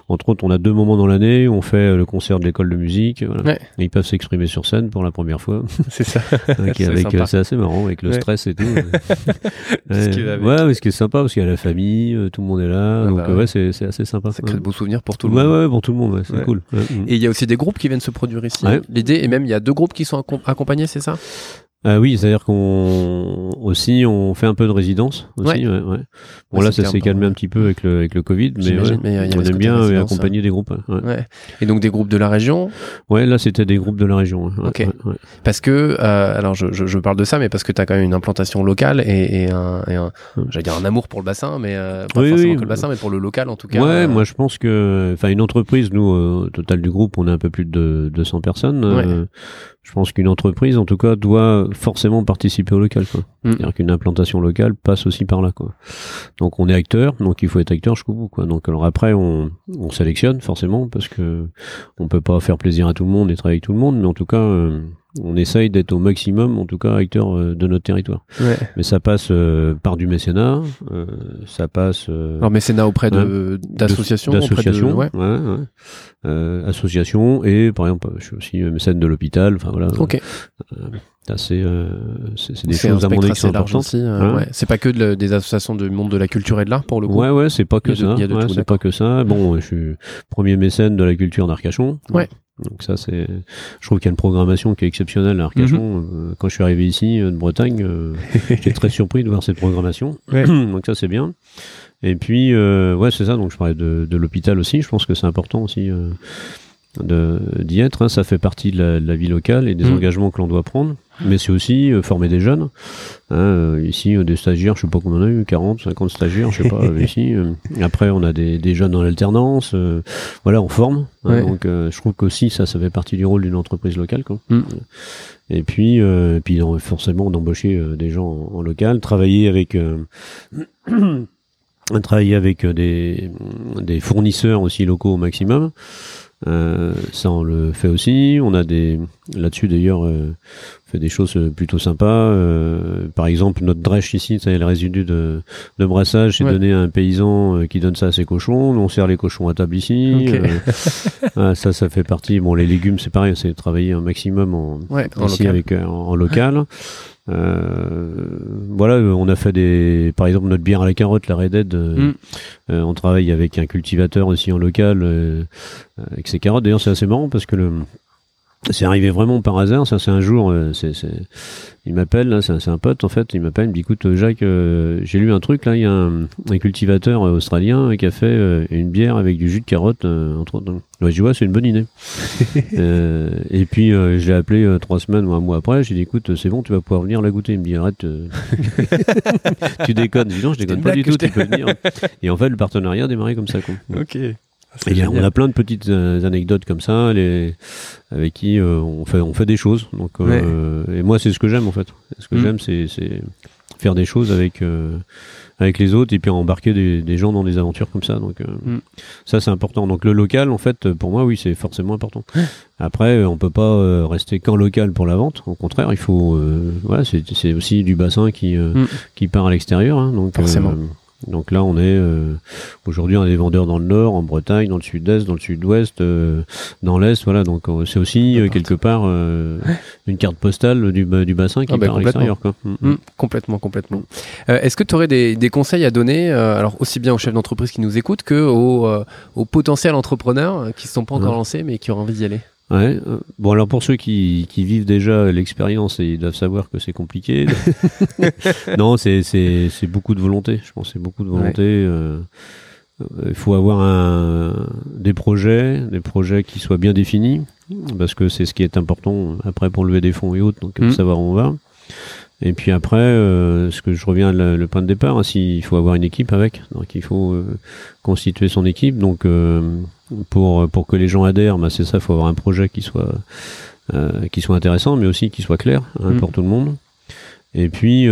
entre autres on a deux moments dans l'année, où on fait le concert de l'école de musique, voilà. Ouais. Et ils peuvent s'exprimer sur scène pour la première fois. C'est ça. C'est euh, c'est assez marrant avec le Ouais. stress et tout. Ce qui ouais, ouais, mais ce qui est sympa parce qu'il y a la famille, euh, tout le monde est là, Ah donc bah ouais. ouais, c'est c'est assez sympa. Ça crée ouais. de beaux souvenirs pour tout le ouais, monde. ouais, pour tout le monde, ouais, c'est Ouais. cool. Ouais, mm. Et il y a aussi des groupes qui viennent se produire ici. Ouais. L'idée, et il y a deux groupes qui sont accom- accompagnés, c'est ça? Ah oui, c'est-à-dire qu'on aussi on fait un peu de résidence aussi. Ouais. ouais. Bon là, ça s'est calmé un petit peu avec le avec le Covid, mais, avait on aime bien euh, accompagner des groupes. Ouais. Ouais. Et donc des groupes de la région, Ouais, là c'était des groupes de la région. ouais, Ok. parce que, euh, alors je, je, je parle de ça, mais parce que tu as quand même une implantation locale et, et un, et un j'allais dire un amour pour le bassin, mais euh, pas Oui, forcément oui. que le bassin, mais pour le local en tout cas. Ouais, Euh, moi je pense que, enfin, une entreprise, nous, euh, au total du groupe, on est un peu plus de 200 personnes. Ouais. Euh, je pense qu'une entreprise, en tout cas, doit forcément participer au local. quoi. Mm. C'est-à-dire qu'une implantation locale passe aussi par là. Quoi. Donc on est acteur, donc il faut être acteur jusqu'au bout. Quoi. Donc alors après, on, on sélectionne forcément parce que on peut pas faire plaisir à tout le monde et travailler avec tout le monde, mais en tout cas. euh, on essaye d'être au maximum, en tout cas, acteur euh, de notre territoire. Ouais. Mais ça passe euh, par du mécénat, euh, ça passe Alors mécénat auprès de d'associations, auprès de- d'associations, ouais. ouais, ouais. Euh, associations et par exemple, je suis aussi mécène de l'hôpital. Enfin voilà, Ok. C'est euh, c'est des choses à mon avis qui sont importantes. aussi. Hein ouais. C'est pas que de des associations du monde de la culture et de l'art pour le coup. Ouais, ouais, c'est pas que ça. ouais, c'est pas que ça. Bon, je suis premier mécène de la culture d'Arcachon. Ouais. Donc ça, c'est, je trouve qu'il y a une programmation qui est exceptionnelle à Arcachon. Euh, Quand je suis arrivé ici euh, de Bretagne, euh, j'étais très surpris de voir cette programmation. Ouais. donc ça, c'est bien. Et puis, euh, ouais, c'est ça. Donc je parlais de, de l'hôpital aussi. Je pense que c'est important aussi euh, d'y être. hein. Ça fait partie de la, de la vie locale et des Mhm. engagements que l'on doit prendre. Mais c'est aussi euh, former des jeunes. Hein, euh, ici, euh, des stagiaires, je sais pas combien on a eu, 40, 50 stagiaires, je sais pas, euh, ici. euh. Après, on a des, des jeunes dans l'alternance. euh, voilà, on forme. hein. Ouais. donc, euh, je trouve qu'aussi, ça, ça fait partie du rôle d'une entreprise locale. Quoi. Mm. Et puis, euh, puis forcément, d'embaucher des gens en, en local, travailler avec... euh, On travaille avec des, des fournisseurs aussi locaux au maximum. Euh, ça, on le fait aussi. On a des là-dessus d'ailleurs, euh, on fait des choses plutôt sympas. Euh, par exemple, notre drèche ici, ça, le résidu de, de brassage, c'est donné à un paysan qui donne ça à ses cochons. Nous, on sert les cochons à table ici. Euh, ça, ça fait partie. Bon, les légumes, c'est pareil, c'est travailler un maximum en, ici avec en, local. Euh, voilà, on a fait des, par exemple notre bière à la carotte, la Red Dead. Euh, mm. euh, on travaille avec un cultivateur aussi en local avec ses carottes. D'ailleurs, c'est assez marrant parce que le, c'est arrivé vraiment par hasard. Ça, c'est un jour, euh, c'est, il m'appelle, là, c'est un, pote en fait. Il m'appelle, il me dit écoute, Jacques, euh, j'ai lu un truc là. Il y a un, cultivateur australien qui a fait euh, une bière avec du jus de carotte, entre autres. je dis ouais, c'est une bonne idée. et puis je l'ai appelé trois semaines ou un mois après. J'ai dit écoute, c'est bon, tu vas pouvoir venir la goûter. Il me dit arrête, tu déconnes. Je dis non, je déconne pas du tout. Tu peux venir. Et en fait, le partenariat a démarré comme ça. Quoi. Ok on a plein de petites euh, anecdotes comme ça, les, avec qui euh, on fait on fait des choses. Donc euh, et moi c'est ce que j'aime en fait. Ce que mm. j'aime c'est faire des choses avec avec les autres et puis embarquer des, des, gens dans des aventures comme ça. Donc mm. ça c'est important. Donc le local en fait pour moi oui c'est forcément important. Après on peut pas rester qu'en local pour la vente. Au contraire il faut voilà c'est aussi du bassin qui mm. qui part à l'extérieur. Hein, donc forcément donc là, on est euh, aujourd'hui on a des vendeurs dans le nord, en Bretagne, dans le sud-est, dans le sud-ouest, euh, dans l'est. Voilà, donc euh, c'est aussi quelque part une carte postale du, du bassin qui ah bah, part à l'extérieur. Mm, mm. complètement, complètement. Est-ce que tu aurais des, des, conseils à donner, alors aussi bien aux chefs d'entreprise qui nous écoutent que aux, aux potentiels entrepreneurs qui ne sont pas encore lancés mais qui auraient envie d'y aller? Ouais. Euh, bon, alors pour ceux qui, qui vivent déjà l'expérience, ils doivent savoir que c'est compliqué. non, c'est, c'est, c'est beaucoup de volonté. Je pense c'est beaucoup de volonté. Euh, il faut avoir un, des projets, des projets qui soient bien définis, parce que c'est ce qui est important après pour lever des fonds et autres, donc mmh. savoir où on va. Et puis après, euh, ce que je reviens le, le point de départ, hein, il faut avoir une équipe avec, donc il faut euh, constituer son équipe. Donc euh, pour pour que les gens adhèrent, bah, c'est ça, il faut avoir un projet qui soit qui soit intéressant, mais aussi qui soit clair hein, mm. pour tout le monde. Et puis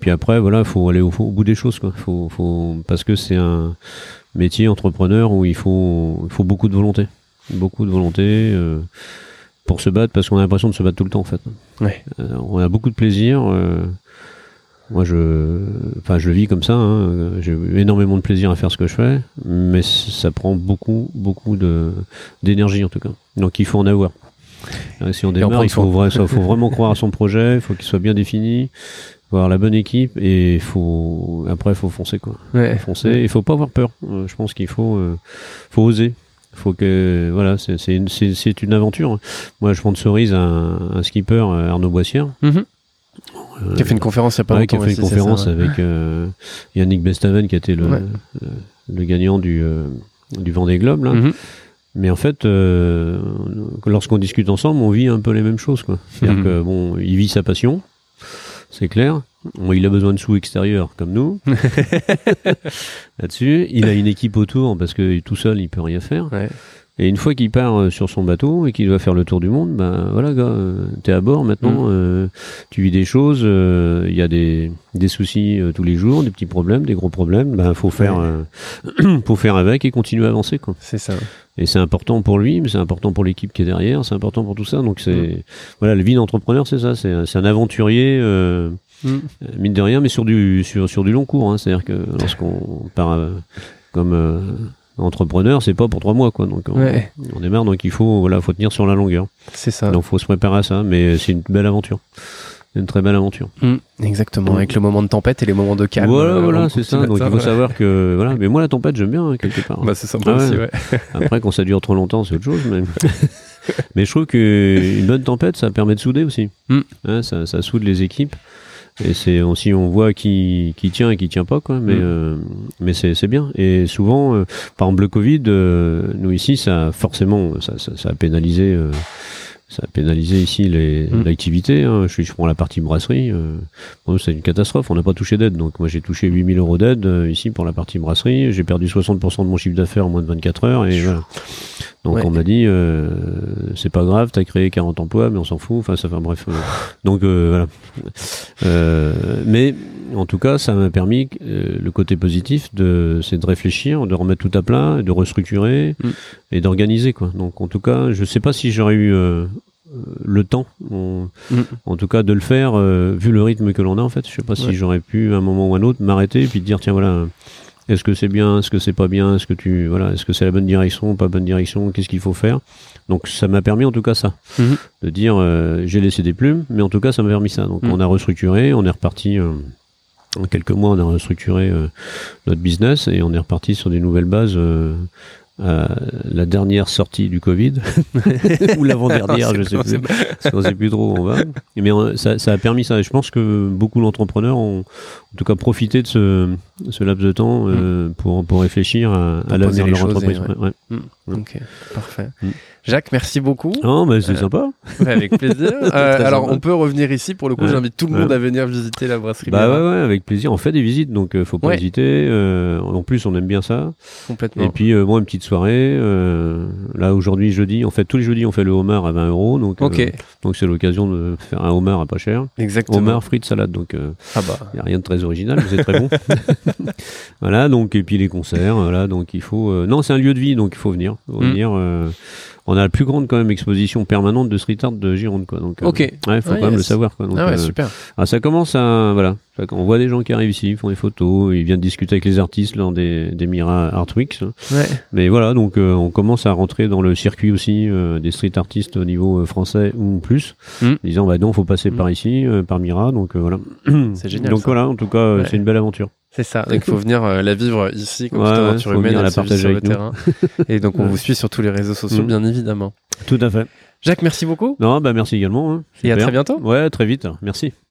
puis après, voilà, faut aller au, au, bout des choses, quoi. Faut faut parce que c'est un métier entrepreneur où il faut il faut beaucoup de volonté, beaucoup de volonté pour se battre parce qu'on a l'impression de se battre tout le temps en fait. Ouais. Euh, on a beaucoup de plaisir. Euh, moi, je, enfin, je vis comme ça. Hein. J'ai énormément de plaisir à faire ce que je fais, mais ça prend beaucoup, beaucoup de d'énergie en tout cas. Donc, il faut en avoir. Euh, si on démarre, il faut, faut vraiment croire à son projet, il faut qu'il soit bien défini, avoir la bonne équipe et faut après il faut foncer quoi. Ouais. Foncer, il faut pas avoir peur. je pense qu'il faut faut oser faut que voilà, c'est une, une aventure. Moi, je sponsorise un, un skipper euh, Arnaud Boissière. Mhm. Euh, qui a fait une conférence il y a pas longtemps. Qui a fait une conférence avec euh, Yannick Bestaven, qui a été le, le, gagnant du, du Vendée Globe. Là. Mhm. Mais en fait, lorsqu'on discute ensemble, on vit un peu les mêmes choses. C'est-à-dire mhm. que bon, il vit sa passion, c'est clair. il a besoin de sous extérieurs comme nous. Là-dessus, il a une équipe autour parce que tout seul, il peut rien faire. Et une fois qu'il part euh, sur son bateau et qu'il doit faire le tour du monde, ben voilà, gars, euh, t'es à bord maintenant, mm. euh, tu vis des choses, il y a des, des soucis tous les jours, des petits problèmes, des gros problèmes, ben faut faire, faut faire avec et continuer à avancer, quoi. C'est ça. Et c'est important pour lui, mais c'est important pour l'équipe qui est derrière, c'est important pour tout ça. Donc c'est, mm. voilà, le vie d'entrepreneur, c'est ça, c'est, un aventurier. Mm. mine de rien, mais sur du sur, sur du long cours. Hein. C'est-à-dire que lorsqu'on part comme entrepreneur, c'est pas pour trois mois, quoi. Donc, on, démarre, donc il faut, voilà, faut tenir sur la longueur. C'est ça. Donc, faut se préparer à ça, mais c'est une belle aventure. Une très belle aventure. Mm, exactement, avec le moment de tempête et les moments de calme. Voilà, euh, voilà, c'est ça. Donc, il faut savoir que, voilà. Mais moi, la tempête, j'aime bien, hein, quelque part. bah, c'est sympa ah aussi, ouais. Après, quand ça dure trop longtemps, c'est autre chose, mais. mais je trouve qu'une bonne tempête, ça permet de souder aussi. Mm. Hein, ça, ça soude les équipes. Et c'est aussi on voit qui, qui tient et qui tient pas quoi. Mais mm. euh, mais c'est c'est bien. Et souvent, euh, par exemple le Covid, euh, nous ici, ça forcément ça, ça, ça a pénalisé. ça a pénalisé ici mm. l'activité. Hein. Je, je, prends la partie brasserie. Bon, c'est une catastrophe. On n'a pas touché d'aide. Donc moi j'ai touché 8000 euros d'aide ici pour la partie brasserie. J'ai perdu 60% de mon chiffre d'affaires en moins de 24 heures. Et voilà. Donc Ouais. on m'a dit, euh, c'est pas grave, t'as créé 40 emplois, mais on s'en fout. Enfin, ça, enfin bref. euh, donc euh, voilà. Mais en tout cas, ça m'a permis le côté positif, de, c'est de réfléchir, de remettre tout à plat, de restructurer Mm. et d'organiser quoi. Donc en tout cas, je sais pas si j'aurais eu le temps, en, Mm. en tout cas, de le faire vu le rythme que l'on a en fait. Je sais pas Ouais. si j'aurais pu à un moment ou à un autre m'arrêter et puis dire tiens voilà. Est-ce que c'est bien Est-ce que c'est pas bien Est-ce que tu voilà Est-ce que c'est la bonne direction Pas bonne direction Qu'est-ce qu'il faut faire? Donc ça m'a permis en tout cas ça, Mhm. de dire euh, j'ai laissé des plumes, mais en tout cas ça m'a permis ça. Donc Mhm. on a restructuré, on est reparti. euh, en quelques mois, on a restructuré euh, notre business et on est reparti sur des nouvelles bases. euh, à la dernière sortie du Covid ou l'avant-dernière, je sais On plus. Parce qu'on sait plus trop où on va. Mais on- ça, ça a permis ça. Et je pense que beaucoup d'entrepreneurs ont, en tout cas, profité de ce, ce laps de temps euh, pour, pour réfléchir à, à l'avenir de leur entreprise. Ouais, ouais. Ok, parfait. Mm. Jacques, merci beaucoup. Non, mais c'est Euh, sympa. Avec plaisir. Euh, alors, sympa. on peut revenir ici. Pour le coup, Ouais. j'invite tout le monde à venir visiter la brasserie. Bah ouais, ouais, avec plaisir. On fait des visites, donc euh, faut pas hésiter. En plus, on aime bien ça. Complètement. Et puis, moi, une petite soirée. là, aujourd'hui, jeudi, en fait, tous les jeudis, on fait le homard à 20 euros. Donc, donc c'est l'occasion de faire un homard à pas cher. exactement. Homard, frites, salade. Donc, Ah bah. Il n'y a rien de très original, mais c'est très bon. voilà, donc, et puis les concerts, voilà, donc il faut. euh, non, c'est un lieu de vie, donc il faut venir. Faut Mm. venir euh, on a la plus grande, quand même, exposition permanente de street art de Gironde, quoi. Donc, euh, Ok. Ouais, faut Ah, quand même le savoir, quoi. Donc, ah ouais, euh, super. ah, ça commence à. Voilà. On voit des gens qui arrivent ici, ils font des photos, ils viennent discuter avec les artistes lors des, des Mira Art Weeks. Ouais. Mais voilà, donc euh, on commence à rentrer dans le circuit aussi euh, des street artistes au niveau euh, français ou plus, Mm. disant bah non, faut passer Mm. par ici, euh, par Mira, donc euh, voilà. C'est génial. donc ça. voilà, en tout cas, euh, c'est une belle aventure. C'est ça. Donc, il faut venir euh, la vivre ici, comme Ouais, aventure humaine, la partager sur le nous. terrain. Et donc, on Ouais. vous suit sur tous les réseaux sociaux, Mm. bien évidemment. Tout à fait. Jacques, merci beaucoup. Non, bah merci également. hein. Et à très bientôt. Ouais, très vite. Merci.